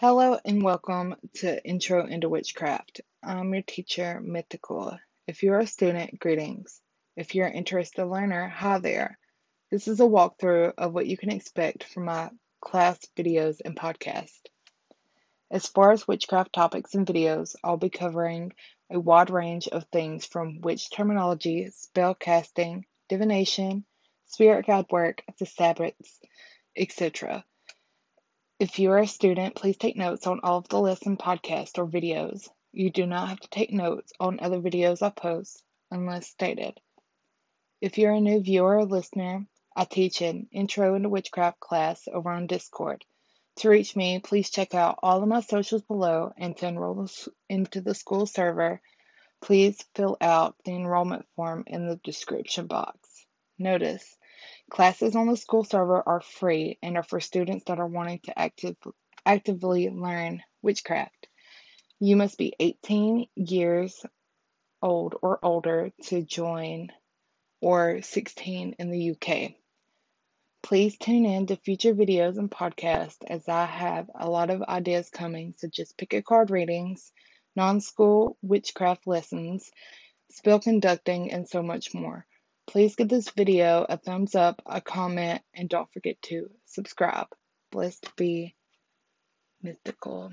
Hello and welcome to Intro into Witchcraft. I'm your teacher, Mythical. If you're a student, greetings. If you're an interested learner, hi there. This is a walkthrough of what you can expect from my class videos and podcast. As far as witchcraft topics and videos, I'll be covering a wide range of things from witch terminology, spell casting, divination, spirit guide work, to sabbats, etc. If you are a student, please take notes on all of the lesson podcasts or videos. You do not have to take notes on other videos I post unless stated. If you're a new viewer or listener, I teach an Intro into Witchcraft class over on Discord. To reach me, please check out all of my socials below and to enroll into the school server, please fill out the enrollment form in the description box. Notice Classes on the school server are free and are for students that are wanting to active, actively learn witchcraft. You must be 18 years old or older to join, or 16 in the UK. Please tune in to future videos and podcasts as I have a lot of ideas coming, such as pick a card readings, non school witchcraft lessons, spell conducting, and so much more. Please give this video a thumbs up, a comment, and don't forget to subscribe. Blessed be mythical.